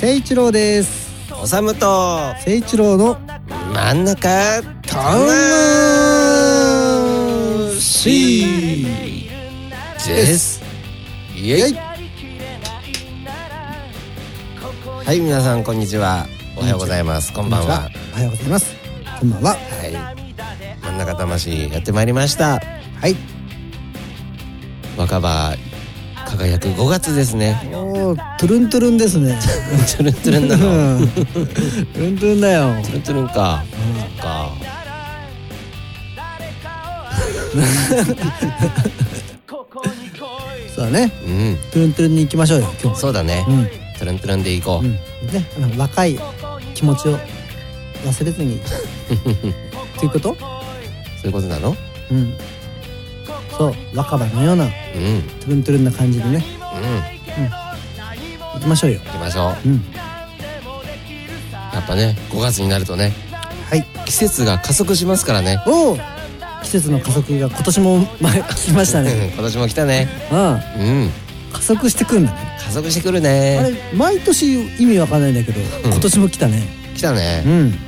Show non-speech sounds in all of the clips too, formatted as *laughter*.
誠一郎です。おさむと。誠一郎の真ん中。魂ですイエイ。はい。皆さんこんにちは。おはようございます。こんばんは。おはようございます。こんばんは。はい。真ん中魂やってまいりました。はい。若葉輝く5月ですね。おートゥルントゥルンですね。トゥルントゥルンなの。うんトゥルントゥルンだよ。トゥルントゥルンか。そっか。*laughs* そうだね。うん。トゥルントゥルンに行きましょうよ今日。そうだね。うん。トゥルントゥルンでいこう。ん。ねあの若い気持ちを忘れずに。*laughs* ということ？うそういうことなの？うんそう若葉のようなうん。トゥルントゥルンな感じでね。うん。行きましょうよ。行きましょう。うん。やっぱね5月になるとねはい。季節が加速しますからね。おお季節の加速が今年も前来ましたね。*laughs* 今年も来たね。うん。うん。加速してくんだね。加速してくるあねれ毎年意味わかんないんだけど今年も来たね。来たね。うん。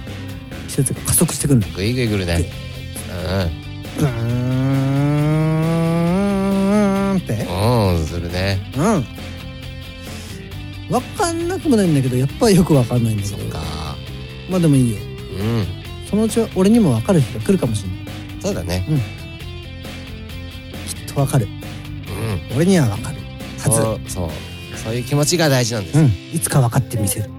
季節が加速してくんだ。ぐいぐい来るね。ブーンくもないんだけどやっぱりよくわかんないんだけど。そっか。まあでもいいよ。うん。そのうちは俺にもわかる日が来るかもしれない。そうだね。きっとわかる。うん。俺にはわかるはそうそう。そういう気持ちが大事なんです。ずうん。いつかわかってみせる。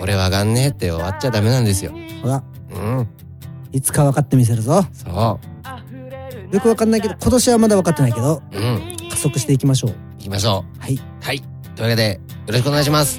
俺わかんねえって終わっちゃダメなんですよ。ほら。うん。いつかわかってみせるぞ。そよくわかんないけど今年はまだわかってないけどううん。加速していきましょう。行きましょはい。ようはい。というわけでよろしくお願いします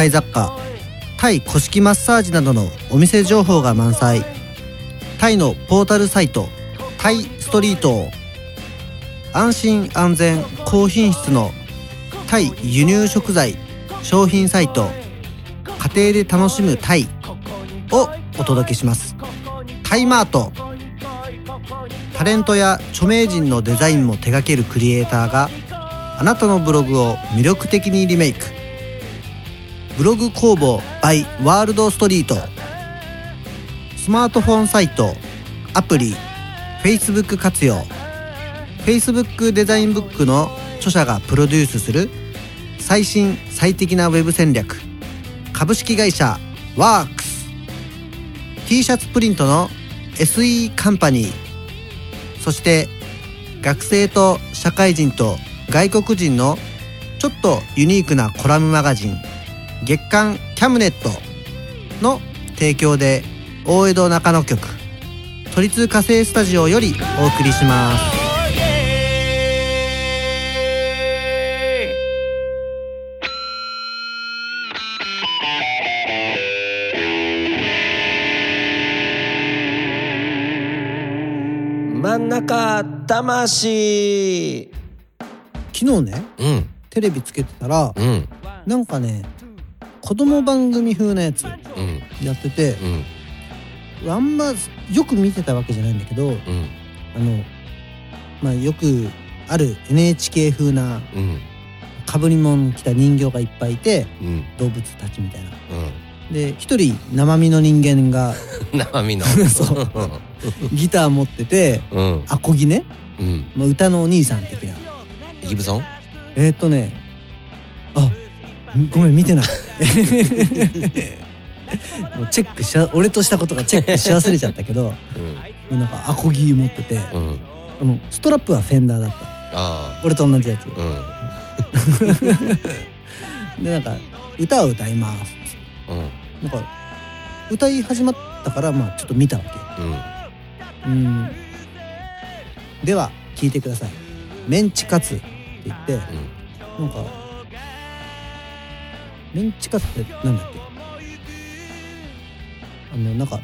タイ雑貨タイ古式マッサージなどのお店情報が満載。タイのポータルサイトタイストリート。安心安全高品質のタイ輸入食材商品サイト。家庭で楽しむタイをお届けします。タイマート。タレントや著名人のデザインも手掛けるクリエイターがあなたのブログを魅力的にリメイク。ブログ工房 by ワールドストリート。スマートフォンサイトアプリ Facebook 活用。Facebook デザインブックの著者がプロデュースする最新最適なウェブ戦略。株式会社ワークス。t シャツプリントの SE カンパニー。そして学生と社会人と外国人のちょっとユニークなコラムマガジン。月刊キャムネットの提供で大江戸中野局都立火星スタジオよりお送りします。真ん中魂。昨日ねうん。テレビつけてたらうん。なんかね子供番組風なやつうん。やっててうん。あんまよく見てたわけじゃないんだけどうん。あのまあよくある NHK 風なうん。かぶり物着た人形がいっぱいいてうん。動物たちみたいな。うで一人生身の人間がん *laughs* 生身の。*laughs* そう。*laughs* ギター持っててうん。アコギね、うん。まあ、歌のお兄さん的な。ギブソン？えー、っとね。あごめん見てないもうチェックし俺としたことがチェックし忘れちゃったけどうん。なんかアコギ持っててうん。あのストラップはフェンダーだった。あ俺と同じやつ。あうん。*laughs* でなんか歌を歌います。うん。なんか歌い始まったからまあちょっと見たわけ。うん。うん。では聞いてください。メンチカツって言ってなんかメンチカツってなんだっけ？あのなんか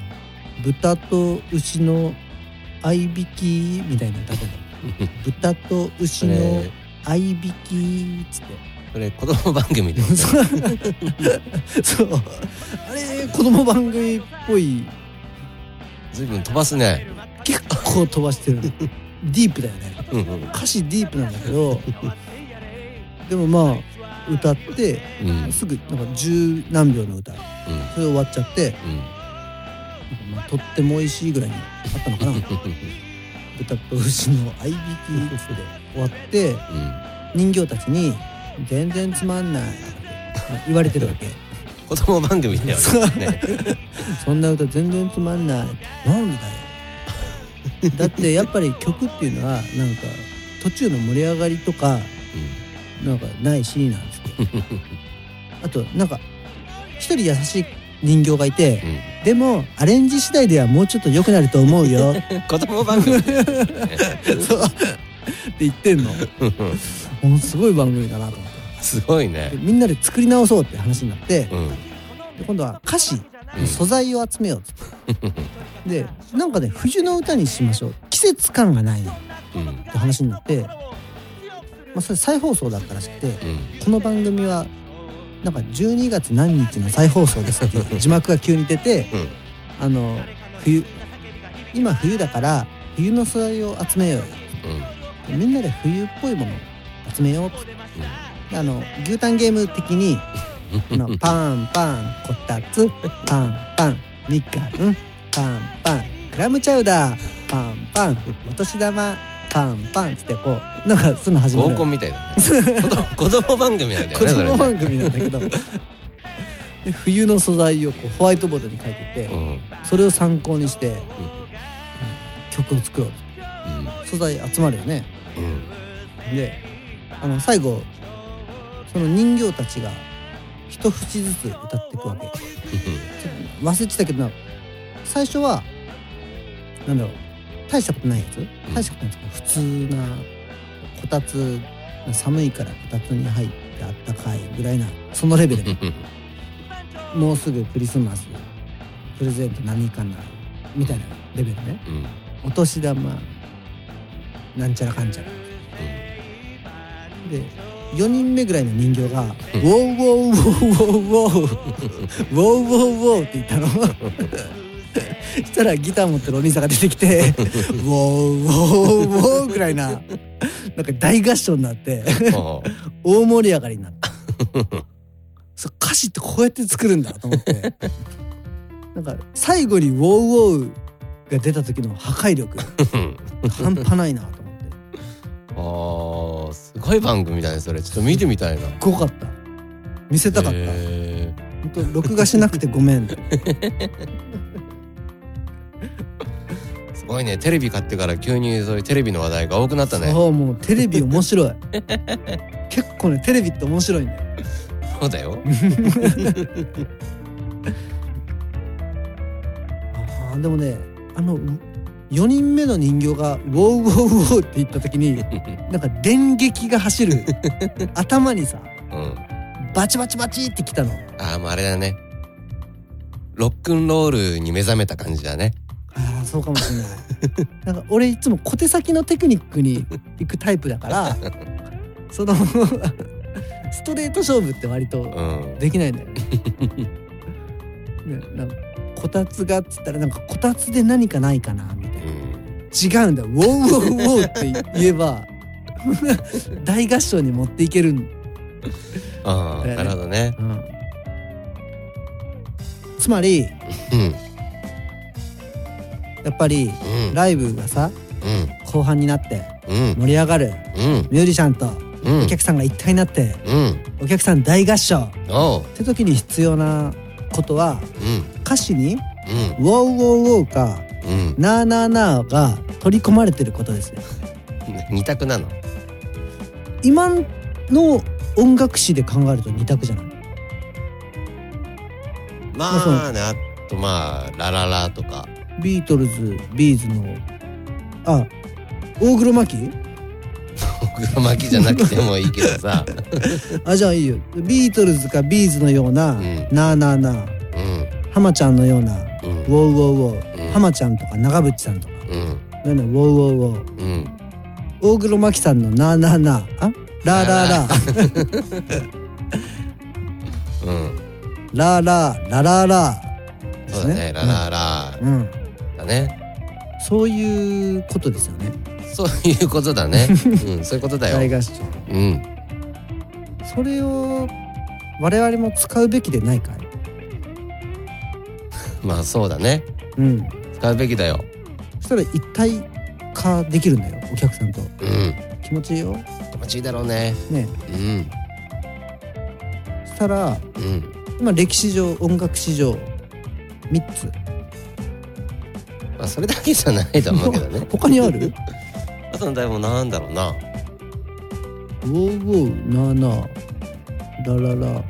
豚と牛の合いびきみたいなの食べる *laughs* 豚と牛そのれ。合いびきっつって。それ子供番組で。*laughs* そう。あれ子供番組っぽい。ずいぶん飛ばすね。結構飛ばしてる。の *laughs* ディープだよね。うんうん。歌詞ディープなんだけど。でもまあ歌ってうん。すぐなんか十何秒の歌。うん。それ終わっちゃってうん。まあとっても美味しいぐらいにあったのかな。*laughs* 豚と牛の合いびきで終わって人形たちに「全然つまんない」って言われてるわけ。子供番組だよね。*laughs* そんな歌全然つまんない。なんでだよ。だってやっぱり曲っていうのはなんか途中の盛り上がりとかなんかないしなんですけど。*laughs* あとなんか一人優しい人形がいてうん。でもアレンジ次第ではもうちょっと良くなると思うよ。う *laughs* ん子供番組 *laughs* そう。って言ってんの。もうすごい番組だなと思って。すごいね。でみんなで作り直そうって話になってうん。で今度は歌詞うん。素材を集めようっつって。でなんかね冬の歌にしましょう。季節感がないねうん。って話になって、まあ、それ再放送だったらしくてうん。この番組はなんか12月何日の再放送ですっていう *laughs* 字幕が急に出てうん。あの冬今冬だから冬の素材を集めようよ。うん。みんなで冬っぽいものを集めようってであの牛タンゲーム的に *laughs* あのパンパンこたつパンパンみかんパンパンクラムチャウダーパンパンお年玉パンパンっつってこうなんかその始まる。合コンみたいだね。子供番組なんだよ子ね *laughs* それね。供番組なんだけど。*laughs* で冬の素材をこうホワイトボードに書いててうん。それを参考にして、曲を作ろう素材集まるよね。うん。うんであの最後その人形たちが一節ずつ歌っていくわけ。忘れてたけどな。最初はなんだろう大したことないやつ？大したことないやつ。普通なこたつ寒いからこたつに入ってあったかいぐらいなそのレベルで。*laughs* もうすぐクリスマスプレゼント何かなみたいなレベルねうん。お年玉なんちゃらかんちゃら。で4人目ぐらいの人形が「ウォーウォーウォーウォーウォーウォー。*laughs* ウォーウォーウォー」って言ったのしたらギター持ってるお兄さんが出てきて「ウォーウォーウォー」ぐらいななんか大合唱になってあ大盛り上がりになった。*laughs* そう歌詞ってこうやって作るんだと思って。なんか最後に「ウォーウォー」が出た時の破壊力半端ないなと思って。あーすごい番組だねそれ。ちょっと見てみたいな。すごかった。見せたかった。へ本当録画しなくてごめん *laughs* ごいね。テレビ買ってから急にそういうテレビの話題が多くなったね。そうもうテレビ面白い。*laughs* 結構ねテレビって面白いんだよそうだよ。*laughs* あーでもねあの4人目の人形が「ウォーウォーウォー」って言った時に *laughs* なんか電撃が走る頭にさうん。バチバチバチってきたの。ああもうあれだね。ロックンロールに目覚めた感じだねそうかもしれない。*laughs* なんか俺いつも小手先のテクニックに行くタイプだからそのストレート勝負って割とうん。できないんだよね。*laughs* ねなんかこたつがっつったらなんかこたつで何かないかなみたいな。うん。違うんだウォーウォーウォーって言えば *laughs* 大合唱に持っていけるん、ああなるほどね。つまりうんやっぱりうん。ライブがさうん。後半になってうん。盛り上がるうん。ミュージシャンとうん。お客さんが一体になってうん。お客さん大合唱って時に必要なことはうん。歌詞にうん「ウォーウォーウォー」かうん「なーなーなー」が取り込まれてることですね。*laughs* 二択なの？今の音楽史で考えると二択じゃない？まあそうまあねあとまあラララとかビートルズビーズのあ大黒摩季？黒巻きじゃなくてもいいけどさ。*laughs* あじゃあいいよ。ビートルズかビーズのようなうん「なーなーなー」うん。浜ちゃんのようなうん「ウォーウォーウォー」うん。浜ちゃんとか長渕さんとか。うん。ウォーウォーウォー。うん。大黒摩季さんの「なーなーなー」あ？ラーラーラー。*laughs* うん。ラーラーララーラーそうだね。ラララうん。だね。そういうことですよね。そういうことだね。*laughs* うんそういうことだよ。大合唱。うん。それを我々も使うべきでないかい？*laughs* まあそうだね。うん。使うべきだよ。そしたら一体化できるんだよお客さんと。うん。気持ちいいよ。気持ちいいだろうね。ね。うん。そしたらうん。今歴史上音楽史上3つ。まあそれだけじゃないと思うけどね。*laughs* 他にある？あとの題もなんだろうな。ウォーウォーなーなーララ。ラ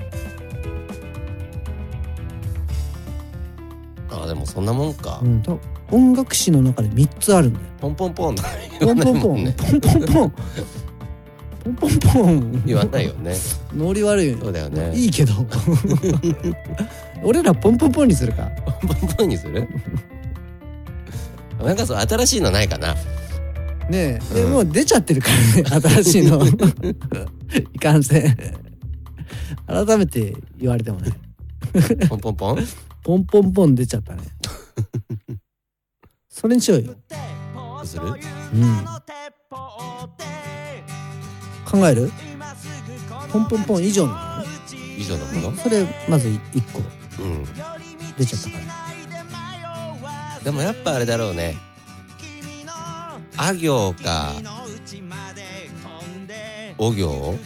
あでもそんなもんか。うんと音楽史の中で3つあるんだよ。ポンポンポンとかポンポンポン、ポンポンポン。ポンポンポン。言わないよね。ノリ悪いよそうだよね。いいけど。*laughs* 俺らポンポンポンにするか。ポンポンポンにする？なんかそう新しいのないかな。ねえ、でうん。もう出ちゃってるからね新しいの。*laughs* いかんせん。改めて言われてもね。ポンポンポン？ポンポンポン出ちゃったね。*laughs* それにしようよ。どうする？うん。考える？ポンポンポン以上の。以上のもの？それまず1個。うん。出ちゃったからでもやっぱあれだろうね。あ行かお行。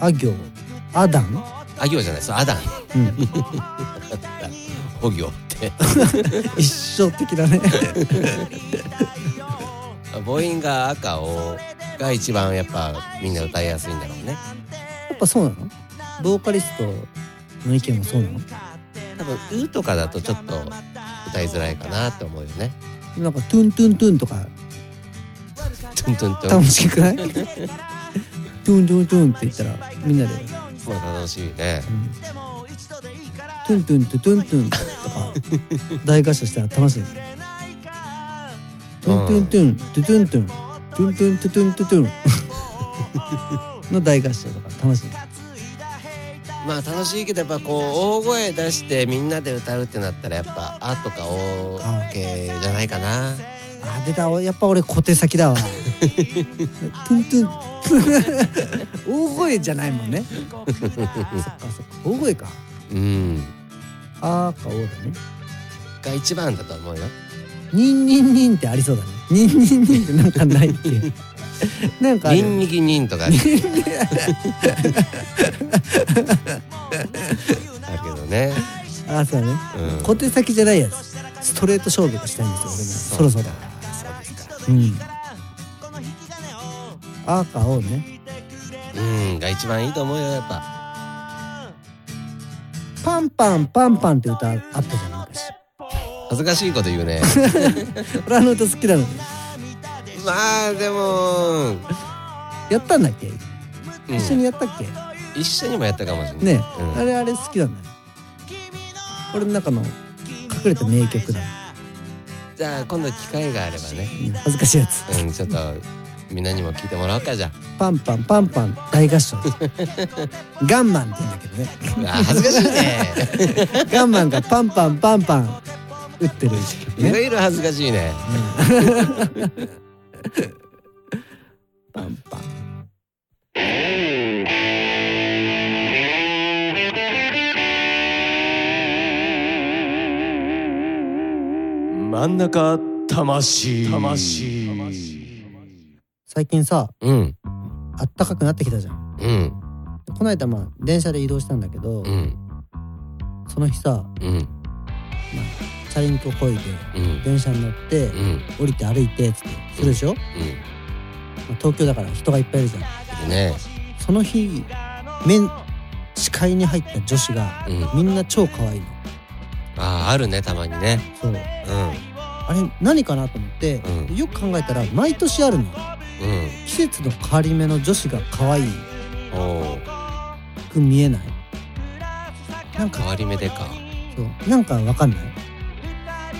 あ行。アダンあ行じゃないそうアダンうん。お行って。一生的だね。母音が赤をが一番やっぱみんな歌いやすいんだろうね。やっぱそうなの？ボーカリストの意見はそうなの？多分「う」とかだとちょっと歌いづらいかなって思うよね。なんかトゥントゥントゥンとか。トゥントゥントゥン。楽しくない？トゥントゥントゥンって言ったらみんなで、うん、まあ楽しいね。トゥントゥントゥトゥントゥンとか大合唱したら楽しい。ねトゥントゥントゥントゥトゥントゥン。トゥントゥントゥトゥントゥトゥン。の大合唱とか楽しいまあ楽しいけどやっぱこう大声出してみんなで歌うってなったらやっぱ「あ」とか「お」系じゃないかな。あ出たやっぱ俺小手先だわ。トゥントゥン。大声じゃないもんね。そっかそっか。大声か。うん。あーかおだね。が一番だと思うよ。ニンニンニンってありそうだね。ニンニンニンってなんかないっけ？*laughs* なんかニンニキニンとかあるある *laughs* けどね。あそうだね。うん。小手先じゃないやつ。ストレート勝負がしたいんですよ俺もそろそろ。うんあーかおね。うんが一番いいと思うよやっぱ。パンパンパンパンって歌あったじゃん昔。恥ずかしいこと言うね。*laughs* 俺あの歌好きなの。にまあでも、やったんだっけ？うん。一緒にやったっけ？一緒にもやったかもしれない。ねうん。あれあれ好きなんだよ。俺の中の隠れた名曲だ、じゃあ今度機会があればね。うん恥ずかしいやつ。うんちょっとみんなにも聞いてもらおうかじゃパンパンパンパン大合唱。*laughs* ガンマンって言うんだけどね。ああ恥ずかしいね。*laughs* ガンマンがパンパンパンパン打ってるいろいろ恥ずかしいね *laughs* *laughs* パンパン。真ん中魂。魂。最近さうん。あったかくなってきたじゃん。うん。この間まあ電車で移動したんだけど、うん。その日さ、うん。まあ、チャリンコこいでうん。電車に乗って、うん。降りて歩いてっつってするでしょ、まあ、東京だから人がいっぱいいるじゃん。うんね。その日面視界に入った女子がうん。みんな超可愛いの。あああるねたまにね。そう。うん。あれ何かなと思って、うん。よく考えたら毎年あるの。うん。季節の変わり目の女子が可愛おおく見えない。なんか変わり目でか。そう。なんかわかんない、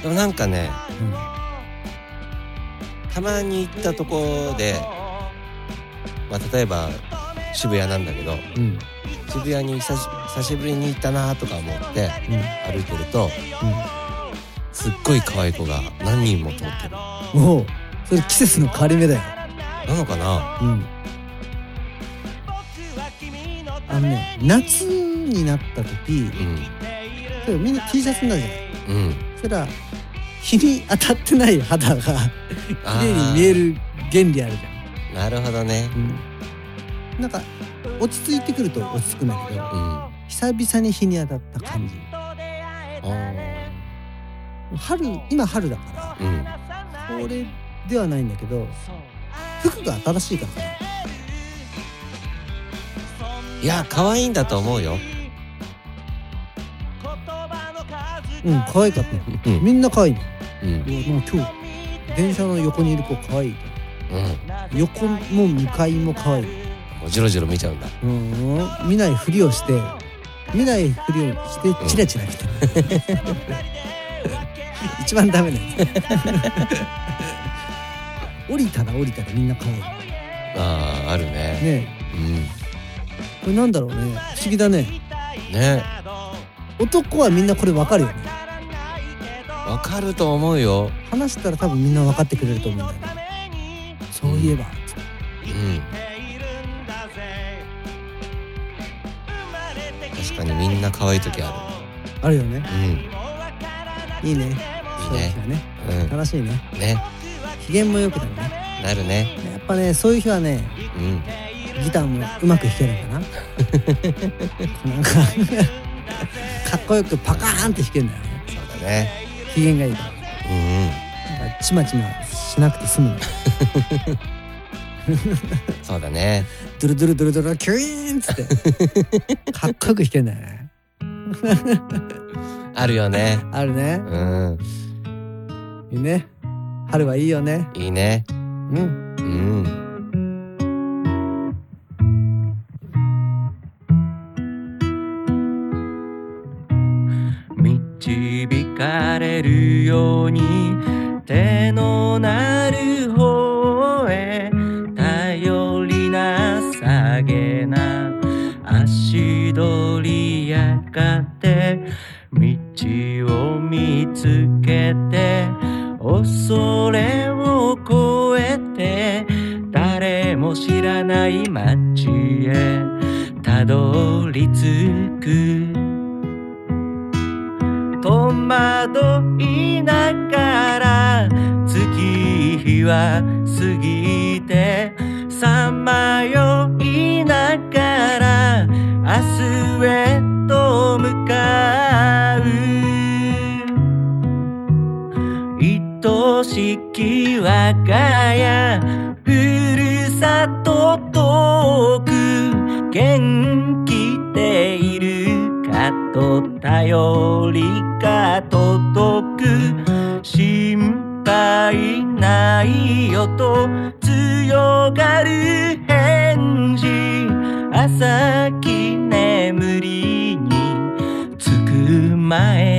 でもなんかねうん。たまに行ったとこでまあ例えば渋谷なんだけどうん。渋谷に久し久しぶりに行ったなとか思ってうん。歩いてるとすっごい可愛い子が何人も通ってる。うんもう。それ季節の変わり目だよ。なのかな？うん。あのね夏になった時うん。みんな T シャツになるじゃないうん。そしたら日に当たってない肌があ綺麗に見える原理あるじゃん。なるほどね。うん、なんか落ち着いてくると落ち着くんだけどうん。あ久々に日に当たった感じ。春今春だかうん。らそれではないんだけど服が新しいから。かないや可愛いんだと思うようん可愛かった。ようん。みんな可愛いの。うん。うわもう今日電車の横にいる子可愛いうん。横も向かいも可愛い。もうジロジロ見ちゃうんだ。うん。見ないふりをして見ないふりをしてチラチラ見てる一番ダメなやつ。*laughs* 降りたら降りたらみんな可愛い。あああるね。ね。うん。えこれなんだろうね。不思議だね。ね。男はみんなこれ分かるよねわかると思うよ。話したら多分みんな分かってくれると思うんだよね。そういえば、うん確かにみんな可愛い時あある。よねるうん。いいね。いいね。いね。うん。楽しいね。ね。機嫌も良くなるね。なるね。やっぱねそういう日はねうん。ギターもうまく弾けるのかな。*laughs* なんか *laughs* かっこよくパカーンって弾けるんだよね。そうだね機嫌がいいからうん。うんなんかちまちましなくて済むの。*laughs* そうだね。ドゥルドゥルドゥルドゥルキュイーンっつって。*laughs* かっこよく弾けるんだよね。*laughs* あるよね。あるね。うん。いいね。春はいいよね。いいね。うん。うんるように手のなる方へ頼りなさげな足取りやがて道を見つけて恐れを越えて誰も知らない街は過ぎてさまよいながら明日へと向かう。愛しき我が家ふるさと遠く元気でいるかと頼りが届く。心配ないよと強がる返事。朝き眠りにつく前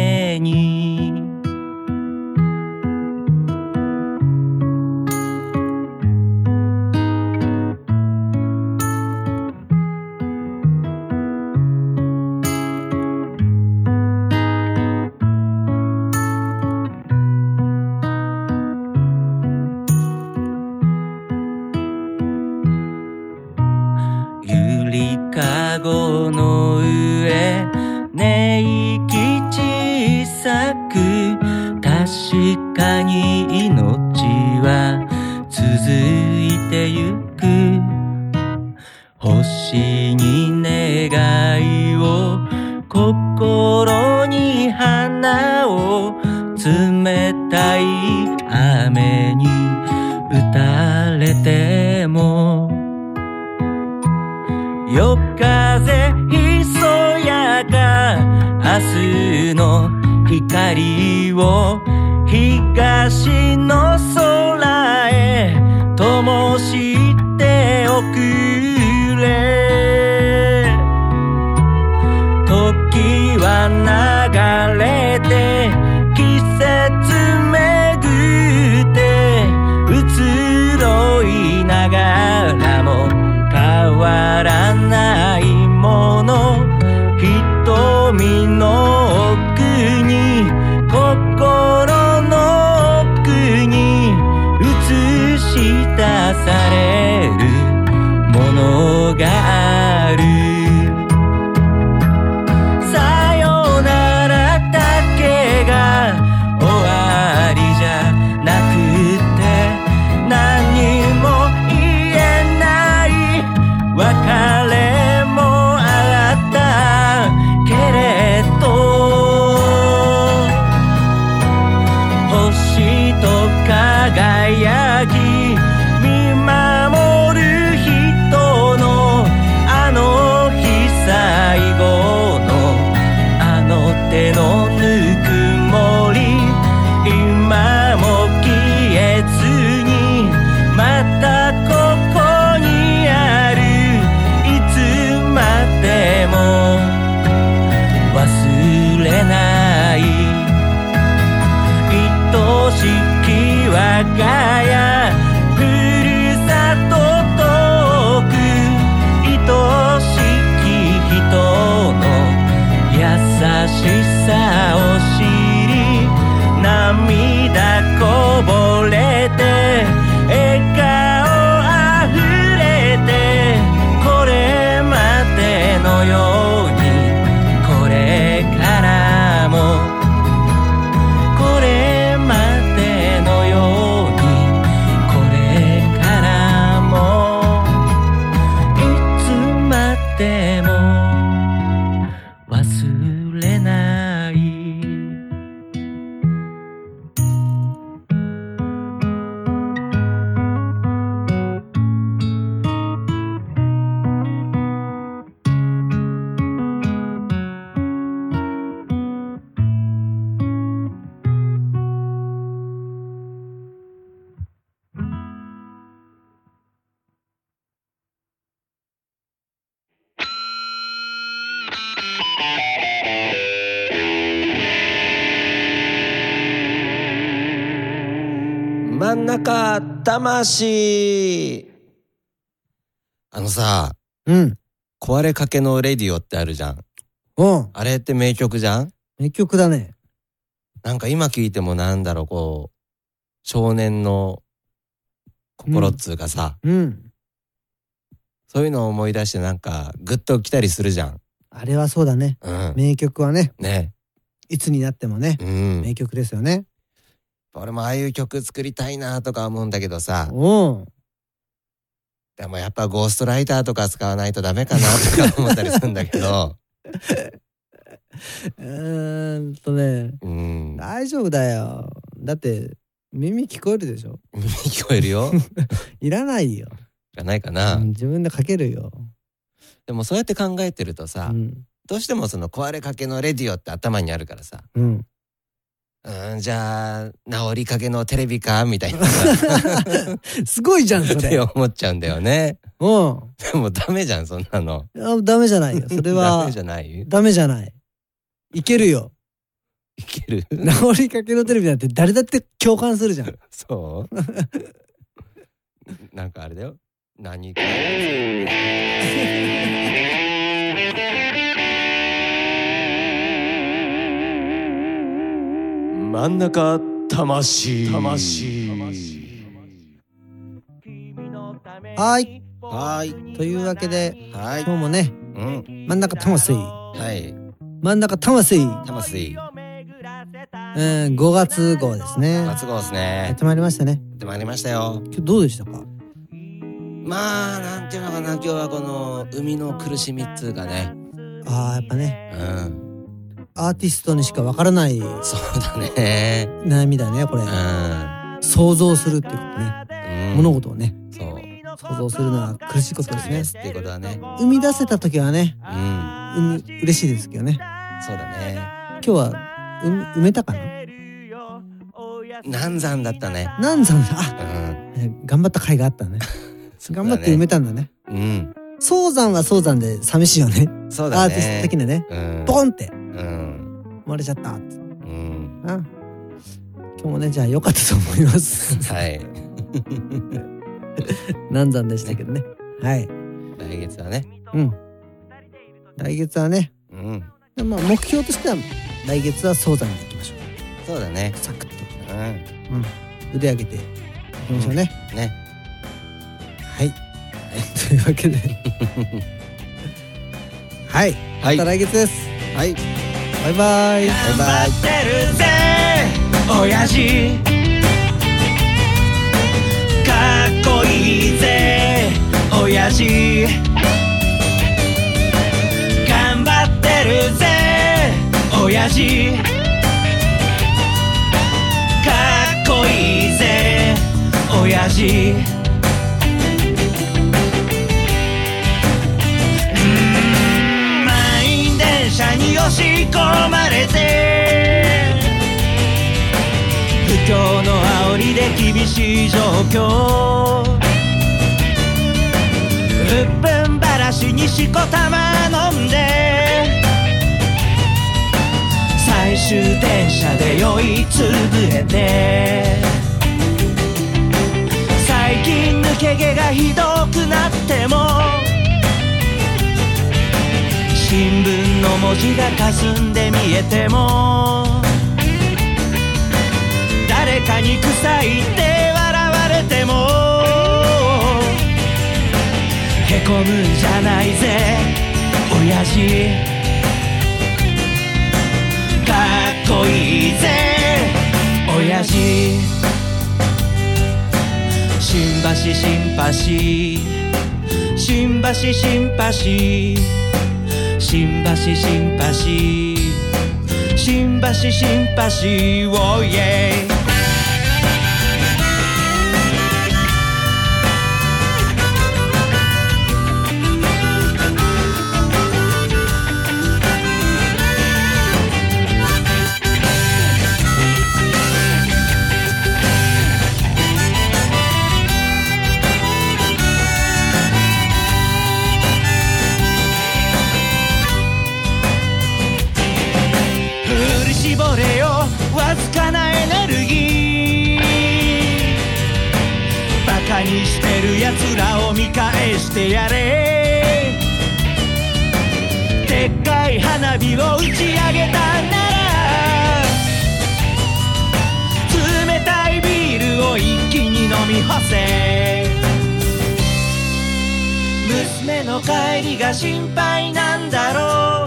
願いを心に花を冷たい雨に打たれても。夜風ひそやか明日の光を東の空へ灯し時は流れて季節真ん中魂。あのさうん。壊れかけのレディオってあるじゃん。うん。あれって名曲じゃん？名曲だね。なんか今聞いてもなんだろうこう少年の心っつうかさ、うん。そういうのを思い出してなんかグッと来たりするじゃん。あれはそうだね。うん。名曲はね。ね。いつになってもね。うん。名曲ですよね俺もああいう曲作りたいなとか思うんだけどさ。うん。でもやっぱゴーストライターとか使わないとダメかなとか思ったりするんだけど。*laughs* うーんとね。うん。大丈夫だよ。だって耳聞こえるでしょ？耳聞こえるよ。*laughs* いらないよ、じゃないかな、うん自分で書けるよ、でもそうやって考えてるとさ、うん。どうしてもその壊れかけのレディオって頭にあるからさうん、うんじゃあ治りかけのテレビかみたいな。*laughs* すごいじゃんそってれ思っちゃうんだよね。うん。でもダメじゃんそんなの。あダメじゃないよ。それダはメじゃない？ダメじゃない。いけるよ。いける？治りかけのテレビなんて誰だって共感するじゃん。そう？*laughs* なんかあれだよ。何か *laughs* 真ん中魂。魂。はい。はい。というわけではい。今日もねうん。真ん中魂。はい。真ん中魂。魂。うん5月号ですね。夏号ですやっねてまいりましたね。やってまいりましたよ。今日どうでしたか？まあなんていうのかな。今日はこの海の苦しみっつうかね。ああやっぱね。うんアーティストにしかわからない。そうだね。悩みだねこれ。う想像するっていうことね。ん、うん、物事をね。そう。想像するのは苦しいことですね。っていうことはね。生み出せた時はねうん。うみ嬉しいですけどね。そうだね。今日はう埋めたかな？難産だったね。なんざんあうん。頑張った甲斐があった *laughs* ね。頑張って埋めたんだね。うん。早産は早産で寂しいよね。そうだね。アーティスト的なね。うん。ポンって。うん生まれちゃった。ってうん。あ今日もねじゃあ良かったと思います。はい。*laughs* 難産でしたけどね。はい。来月はね。うん。来月はね。うん。でまあ目標としては来月は早産でいきましょそうだね。うサクッと。うん。腕上げて。いきましょうね、ね。はい。*laughs* というわけで。*laughs* はい。はい。また来月です。はいバイバイ。バイバイってるぜ親父かっこいいぜ親父。頑張ってるぜ親父。かっこいいぜ親父。し込まれて。不況の煽りで厳しい状況。うっぷんばらしにしこたま飲んで。最終電車で酔いつぶれて。最近抜け毛がひどくなっても。新聞の文字が霞んで見えても誰かに臭いって笑われてもへこむんじゃないぜ親父。かっこいいぜ親父。新橋シンパシー新橋。新橋新橋。新橋新橋。新橋新橋おいえ絞れよ。わずかなエネルギー。バカにしてるやつらを見返してやれ。でっかい花火を打ち上げたなら。冷たいビールを一気に飲み干せ。娘の帰りが心配なんだろう。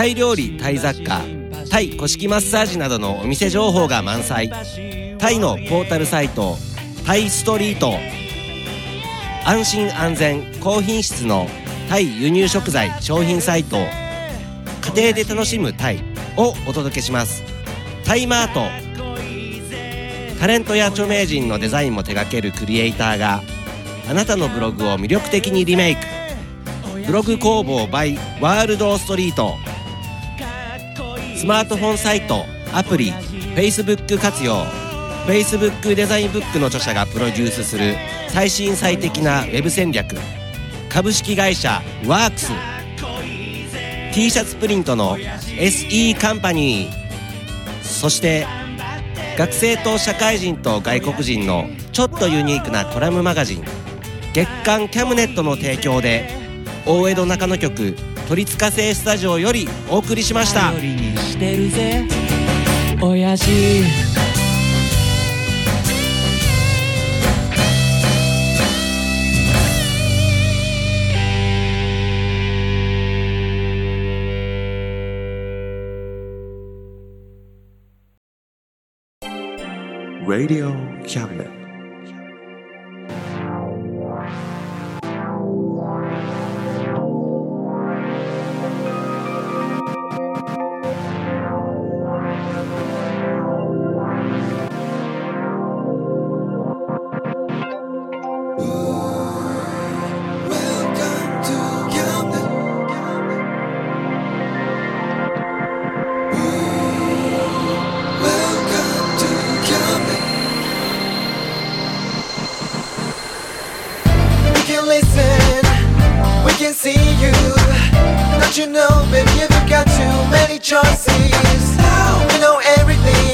タイ料理タイ雑貨タイ古式マッサージなどのお店情報が満載。タイのポータルサイトタイストリート。安心安全高品質のタイ輸入食材商品サイト。家庭で楽しむタイをお届けします。タイマート。タレントや著名人のデザインも手掛けるクリエイターがあなたのブログを魅力的にリメイク。ブログ工房 by ワールドストリート。スマートフォンサイトアプリ Facebook 活用。Facebook デザインブックの著者がプロデュースする最新最適なウェブ戦略。株式会社ワークス。t シャツプリントの SE カンパニー。そして学生と社会人と外国人のちょっとユニークなコラムマガジン。月刊キャムネットの提供で大江戸中野局鳥塚製スタジオよりお送りしました。頼りにしてるぜ。親父 Radio Cabinet. you've got too many choices. Now we know everything.